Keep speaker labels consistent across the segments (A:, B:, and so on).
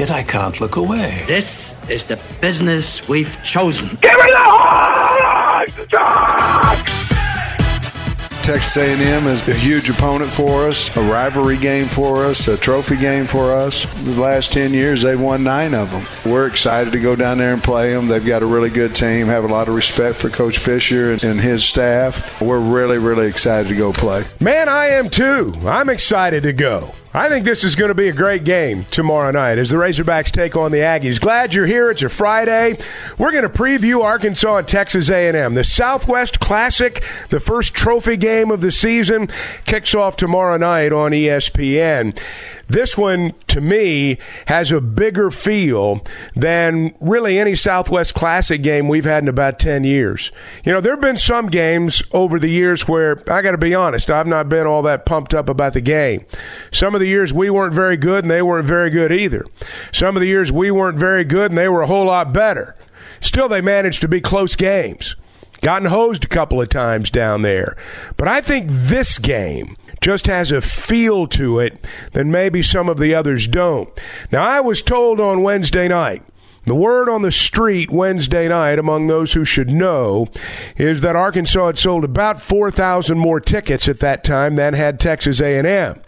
A: Yet I can't look away.
B: This is the business we've chosen.
C: Give me the Hogs! Chuck!
D: Texas A&M is a huge opponent for us, a rivalry game for us, a trophy game for us. The last 10 years, they've won nine of them. We're excited to go down there and play them. They've got a really good team, have a lot of respect for Coach Fisher and his staff. We're really, really excited to go play.
E: Man, I am too. I'm excited to go. I think this is going to be a great game tomorrow night as the Razorbacks take on the Aggies. Glad you're here. It's a Friday. We're going to preview Arkansas and Texas A&M. The Southwest Classic, the first trophy game of the season, kicks off tomorrow night on ESPN. This one, to me, has a bigger feel than really any Southwest Classic game we've had in about 10 years. You know, there have been some games over the years where, I got to be honest, I've not been all that pumped up about the game. Some of the years we weren't very good and they weren't very good either. Some of the years we weren't very good and they were a whole lot better. Still, they managed to be close games. Gotten hosed a couple of times down there. But I think this game just has a feel to it that maybe some of the others don't. Now, I was told on Wednesday night, the word on the street Wednesday night among those who should know is that Arkansas had sold about 4,000 more tickets at that time than had Texas A&M.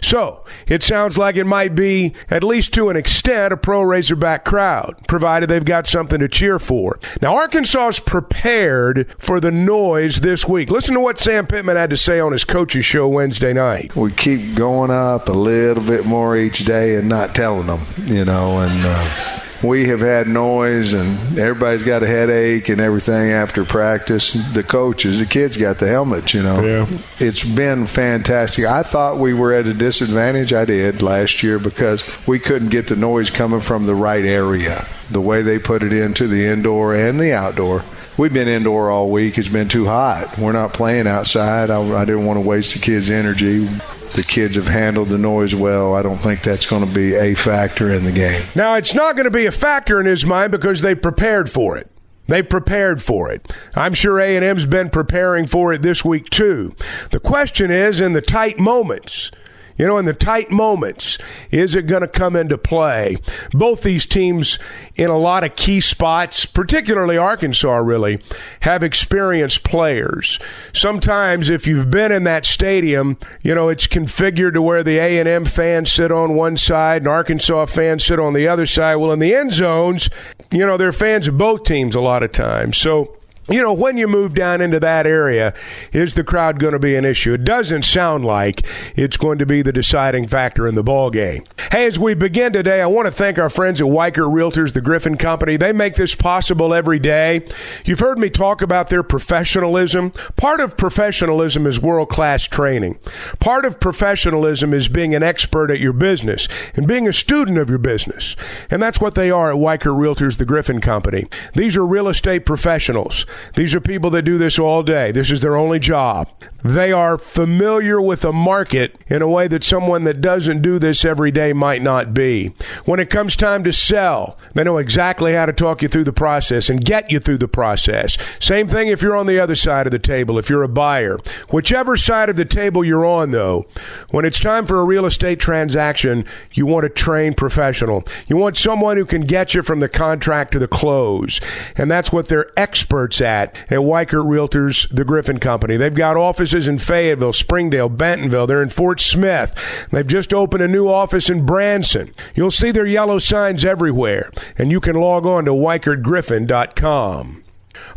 E: So, it sounds like it might be, at least to an extent, a pro Razorback crowd, provided they've got something to cheer for. Now, Arkansas is prepared for the noise this week. Listen to what Sam Pittman had to say on his coach's show Wednesday night.
D: We keep going up a little bit more each day and not telling them, you know, and. Uh, we have had noise and everybody's got a headache and everything after practice. The coaches, the kids got the helmets, you know.
E: Yeah.
D: It's been fantastic. I thought we were at a disadvantage. I did last year because we couldn't get the noise coming from the right area. The way they put it into the indoor and the outdoor. We've been indoor all week. It's been too hot. We're not playing outside. I, I didn't want to waste the kids' energy the kids have handled the noise well. I don't think that's going to be a factor in the game.
E: Now, it's not going to be a factor in his mind because they prepared for it. They prepared for it. I'm sure A&M's been preparing for it this week too. The question is in the tight moments, you know, in the tight moments, is it going to come into play? Both these teams, in a lot of key spots, particularly Arkansas, really, have experienced players. Sometimes, if you've been in that stadium, you know, it's configured to where the A&M fans sit on one side and Arkansas fans sit on the other side. Well, in the end zones, you know, they're fans of both teams a lot of times. So, you know, when you move down into that area, is the crowd going to be an issue? It doesn't sound like it's going to be the deciding factor in the ball game. Hey, as we begin today, I want to thank our friends at Weichert Realtors, the Griffin Company. They make this possible every day. You've heard me talk about their professionalism. Part of professionalism is world class training. Part of professionalism is being an expert at your business and being a student of your business. And that's what they are at Weichert Realtors, the Griffin Company. These are real estate professionals. These are people that do this all day. This is their only job. They are familiar with the market in a way that someone that doesn't do this every day might not be. When it comes time to sell, they know exactly how to talk you through the process and get you through the process. Same thing if you're on the other side of the table, if you're a buyer. Whichever side of the table you're on, though, when it's time for a real estate transaction, you want a trained professional. You want someone who can get you from the contract to the close. And that's what they're experts at at Weichert Realtors, the Griffin Company. They've got offices in Fayetteville, Springdale, Bentonville. They're in Fort Smith. They've just opened a new office in Branson. You'll see their yellow signs everywhere, and you can log on to WeichertGriffin.com.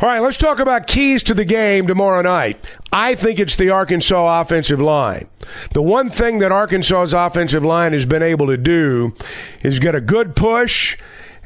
E: All right, let's talk about keys to the game tomorrow night. I think it's the Arkansas offensive line. The one thing that Arkansas's offensive line has been able to do is get a good push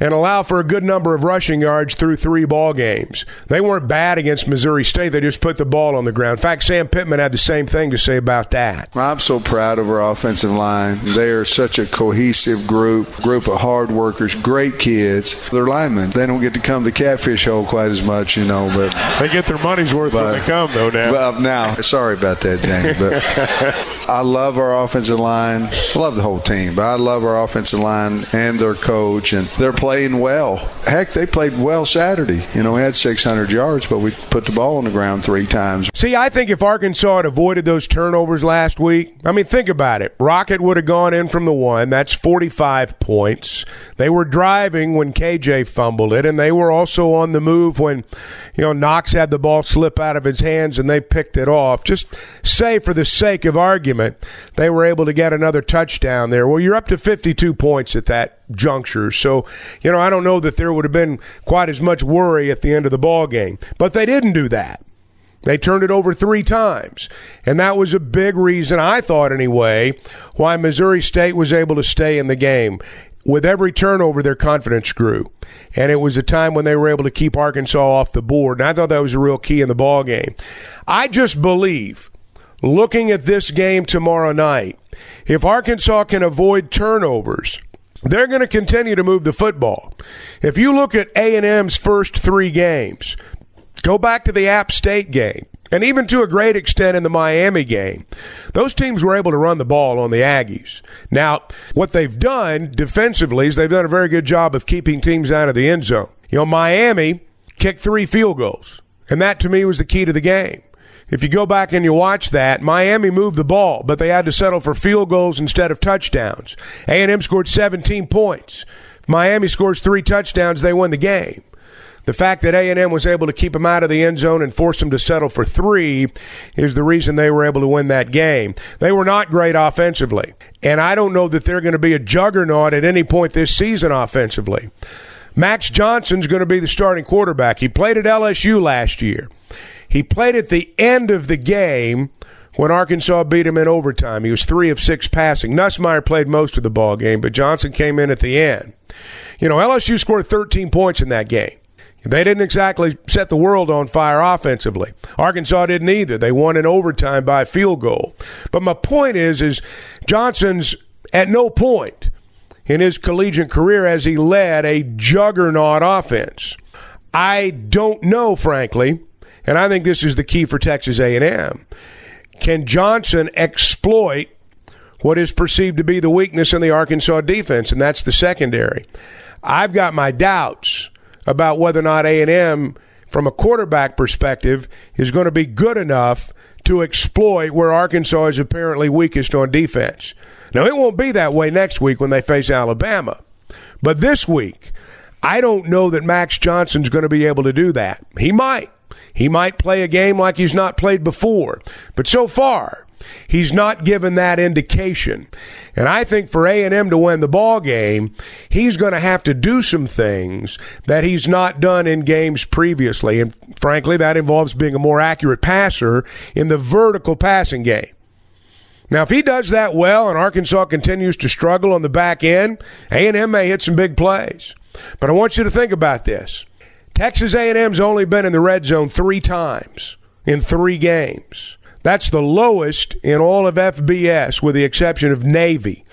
E: and allow for a good number of rushing yards through three ball games. They weren't bad against Missouri State. They just put the ball on the ground. In fact, Sam Pittman had the same thing to say about that.
D: I'm so proud of our offensive line. They are such a cohesive group, group of hard workers, great kids. They're linemen. They don't get to come to the catfish hole quite as much, you know, but
E: they get their money's worth but, when they come though now.
D: Well, now, sorry about that, James, but I love our offensive line. I love the whole team, but I love our offensive line and their coach and they're playing well. Heck, they played well Saturday. You know, we had 600 yards, but we put the ball on the ground three times.
E: See, I think if Arkansas had avoided those turnovers last week, I mean, think about it. Rocket would have gone in from the one. That's 45 points. They were driving when KJ fumbled it, and they were also on the move when, you know, Knox had the ball slip out of his hands and they picked it off. Just say, for the sake of argument, they were able to get another touchdown there. Well, you're up to 52 points at that juncture. So, you know, I don't know that there would have been quite as much worry at the end of the ball game. But they didn't do that. They turned it over three times. And that was a big reason, I thought anyway, why Missouri State was able to stay in the game. With every turnover, their confidence grew. And it was a time when they were able to keep Arkansas off the board. And I thought that was a real key in the ball game. I just believe, looking at this game tomorrow night, if Arkansas can avoid turnovers, they're going to continue to move the football. If you look at A&M's first 3 games, go back to the App State game, and even to a great extent in the Miami game, those teams were able to run the ball on the Aggies. Now, what they've done defensively is they've done a very good job of keeping teams out of the end zone. You know, Miami kicked 3 field goals, and that to me was the key to the game. If you go back and you watch that, Miami moved the ball, but they had to settle for field goals instead of touchdowns. A&M scored 17 points. Miami scores three touchdowns, they win the game. The fact that A&M was able to keep them out of the end zone and force them to settle for three is the reason they were able to win that game. They were not great offensively, and I don't know that they're going to be a juggernaut at any point this season offensively. Max Johnson's going to be the starting quarterback. He played at LSU last year. He played at the end of the game when Arkansas beat him in overtime. He was three of six passing. Nussmeier played most of the ball game, but Johnson came in at the end. You know, LSU scored 13 points in that game. They didn't exactly set the world on fire offensively. Arkansas didn't either. They won in overtime by a field goal. But my point is, is Johnson's at no point in his collegiate career has he led a juggernaut offense. I don't know, frankly, and I think this is the key for Texas A&M. Can Johnson exploit what is perceived to be the weakness in the Arkansas defense, and that's the secondary? I've got my doubts about whether or not A&M, from a quarterback perspective, is going to be good enough to exploit where Arkansas is apparently weakest on defense. Now, it won't be that way next week when they face Alabama. But this week, I don't know that Max Johnson's going to be able to do that. He might. He might play a game like he's not played before. But so far, he's not given that indication. And I think for A&M to win the ball game, he's going to have to do some things that he's not done in games previously. And frankly, that involves being a more accurate passer in the vertical passing game. Now, if he does that well and Arkansas continues to struggle on the back end, A&M may hit some big plays. But I want you to think about this. Texas A&M's only been in the red zone 3 times in 3 games. That's the lowest in all of FBS with the exception of Navy.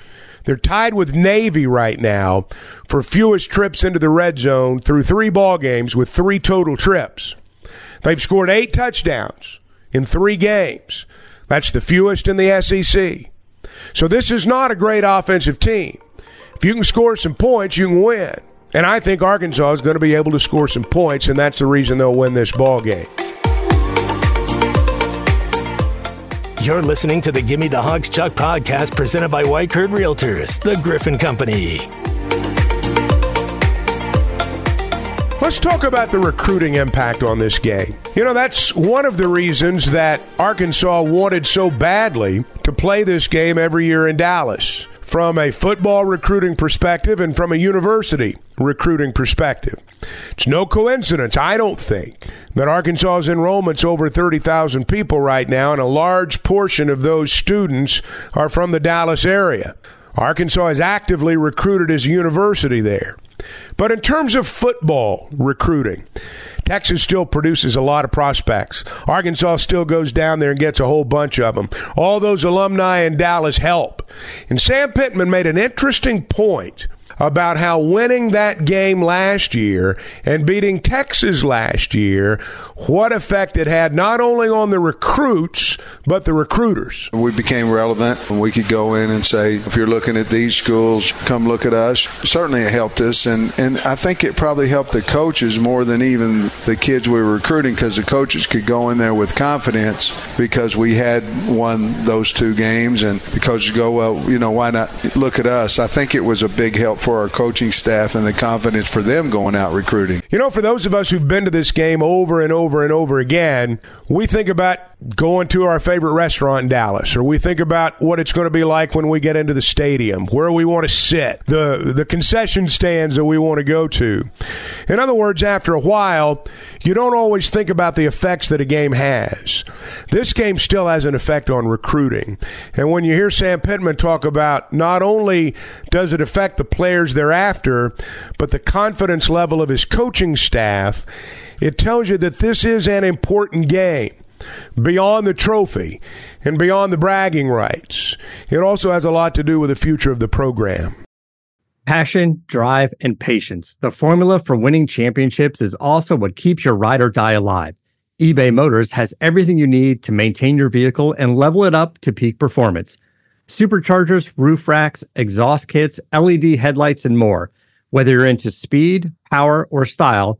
E: They're tied with Navy right now for fewest trips into the red zone through 3 ball games with 3 total trips. They've scored 8 touchdowns in 3 games. That's the fewest in the SEC. So this is not a great offensive team. If you can score some points, you can win. And I think Arkansas is going to be able to score some points, and that's the reason they'll win this ball game.
F: You're listening to the Gimme the Hogs Chuck podcast presented by Weichert Realtors, the Griffin Company.
E: Let's talk about the recruiting impact on this game. You know, that's one of the reasons that Arkansas wanted so badly to play this game every year in Dallas from a football recruiting perspective and from a university recruiting perspective. It's no coincidence, I don't think, that Arkansas's enrollment's over 30,000 people right now, and a large portion of those students are from the Dallas area. Arkansas has actively recruited as a university there. But in terms of football recruiting, Texas still produces a lot of prospects. Arkansas still goes down there and gets a whole bunch of them. All those alumni in Dallas help. And Sam Pittman made an interesting point about how winning that game last year and beating Texas last year, what effect it had not only on the recruits, but the recruiters.
D: We became relevant and we could go in and say, if you're looking at these schools, come look at us. Certainly it helped us. And, and I think it probably helped the coaches more than even the kids we were recruiting because the coaches could go in there with confidence because we had won those two games. And the coaches go, well, you know, why not look at us? I think it was a big help for our coaching staff and the confidence for them going out recruiting.
E: You know, for those of us who've been to this game over and over and over again, we think about going to our favorite restaurant in Dallas, or we think about what it's going to be like when we get into the stadium, where we want to sit, the the concession stands that we want to go to. In other words, after a while, you don't always think about the effects that a game has. This game still has an effect on recruiting. And when you hear Sam Pittman talk about not only does it affect the players thereafter, but the confidence level of his coaching staff, it tells you that this is an important game beyond the trophy and beyond the bragging rights. It also has a lot to do with the future of the program.
G: Passion, drive, and patience. The formula for winning championships is also what keeps your ride or die alive. eBay Motors has everything you need to maintain your vehicle and level it up to peak performance. Superchargers, roof racks, exhaust kits, LED headlights, and more. Whether you're into speed, power, or style,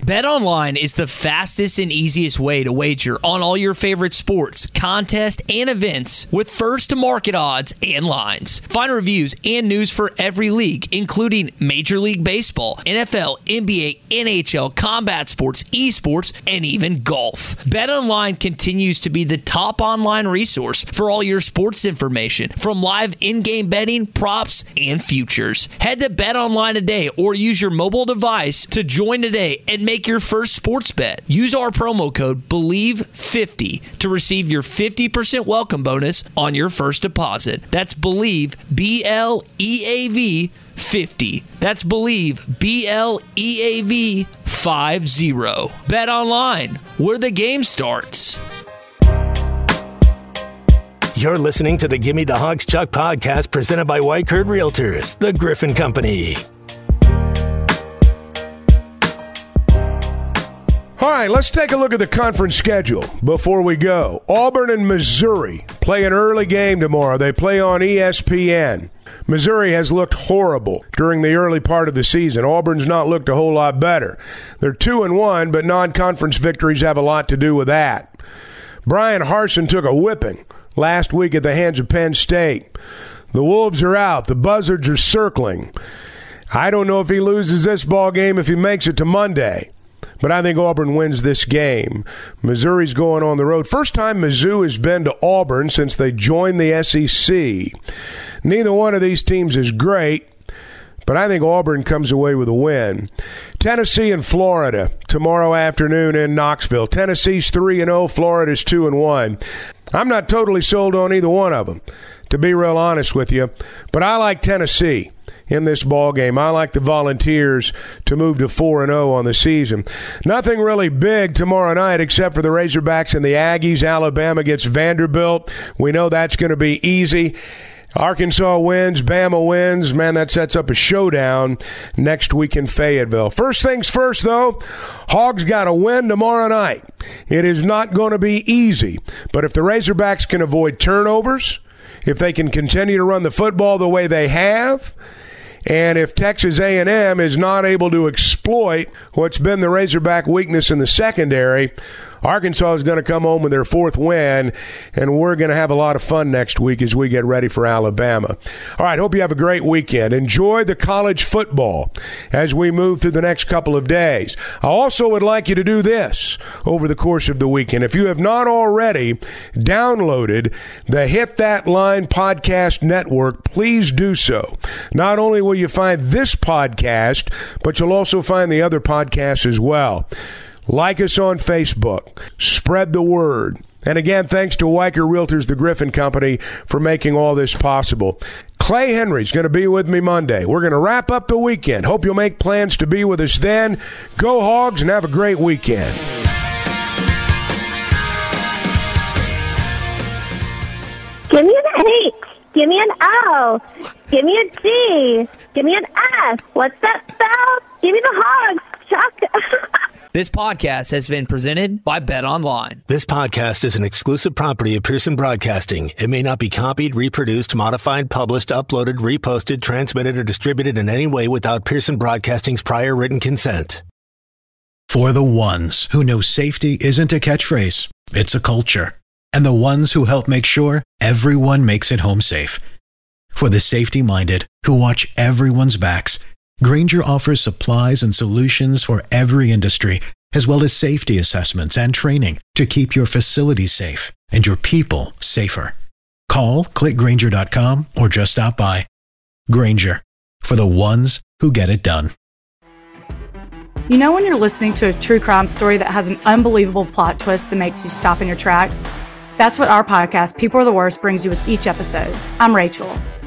H: BetOnline is the fastest and easiest way to wager on all your favorite sports, contests, and events with first to market odds and lines. Find reviews and news for every league, including Major League Baseball, NFL, NBA, NHL, combat sports, esports, and even golf. BetOnline continues to be the top online resource for all your sports information, from live in game betting, props, and futures. Head to BetOnline today or use your mobile device to join today and make your first sports bet. Use our promo code BLEAV50 to receive your 50% welcome bonus on your first deposit. That's BLEAV, B L E A V 50. That's BLEAV, B L E A V 50. Bet online, where the game starts.
F: You're listening to the Gimme the Hogs Chuck podcast presented by Weichert Realtors, the Griffin Company.
E: All right, let's take a look at the conference schedule before we go. Auburn and Missouri play an early game tomorrow. They play on ESPN. Missouri has looked horrible during the early part of the season. Auburn's not looked a whole lot better. They're 2 and 1, but non-conference victories have a lot to do with that. Bryan Harsin took a whipping last week at the hands of Penn State. The Wolves are out. The Buzzards are circling. I don't know if he loses this ball game if he makes it to Monday. But I think Auburn wins this game. Missouri's going on the road. First time Mizzou has been to Auburn since they joined the SEC. Neither one of these teams is great, but I think Auburn comes away with a win. Tennessee and Florida tomorrow afternoon in Knoxville. Tennessee's 3 and 0, Florida's 2 and 1. I'm not totally sold on either one of them, to be real honest with you, but I like Tennessee in this ball game. I like the Volunteers to move to 4 and 0 on the season. Nothing really big tomorrow night except for the Razorbacks and the Aggies. Alabama gets Vanderbilt. We know that's going to be easy. Arkansas wins, Bama wins. Man, that sets up a showdown next week in Fayetteville. First things first, though, Hogs got a win tomorrow night. It is not going to be easy, but if the Razorbacks can avoid turnovers, if they can continue to run the football the way they have, and if Texas A&M is not able to exploit what's been the Razorback weakness in the secondary, Arkansas is going to come home with their fourth win, and we're going to have a lot of fun next week as we get ready for Alabama. All right, hope you have a great weekend. Enjoy the college football as we move through the next couple of days. I also would like you to do this over the course of the weekend. If you have not already downloaded the Hit That Line podcast network, please do so. Not only will you find this podcast, but you'll also find the other podcasts as well. Like us on Facebook. Spread the word. And again, thanks to Weichert Realtors, the Griffin Company, for making all this possible. Clay Henry's going to be with me Monday. We're going to wrap up the weekend. Hope you'll make plans to be with us then. Go Hogs and have a great weekend.
I: Give me an H. Give me an O. Give me a G. Give me an S. What's that spell? Give me the hogs. Chuck.
H: This podcast has been presented by Bet Online.
F: This podcast is an exclusive property of Pearson Broadcasting. It may not be copied, reproduced, modified, published, uploaded, reposted, transmitted, or distributed in any way without Pearson Broadcasting's prior written consent.
J: For the ones who know safety isn't a catchphrase, it's a culture. And the ones who help make sure everyone makes it home safe. For the safety minded who watch everyone's backs, Grainger offers supplies and solutions for every industry, as well as safety assessments and training to keep your facility safe and your people safer. Call clickgrainger.com or just stop by. Grainger for the ones who get it done.
K: You know, when you're listening to a true crime story that has an unbelievable plot twist that makes you stop in your tracks? That's what our podcast, People Are the Worst, brings you with each episode. I'm Rachel.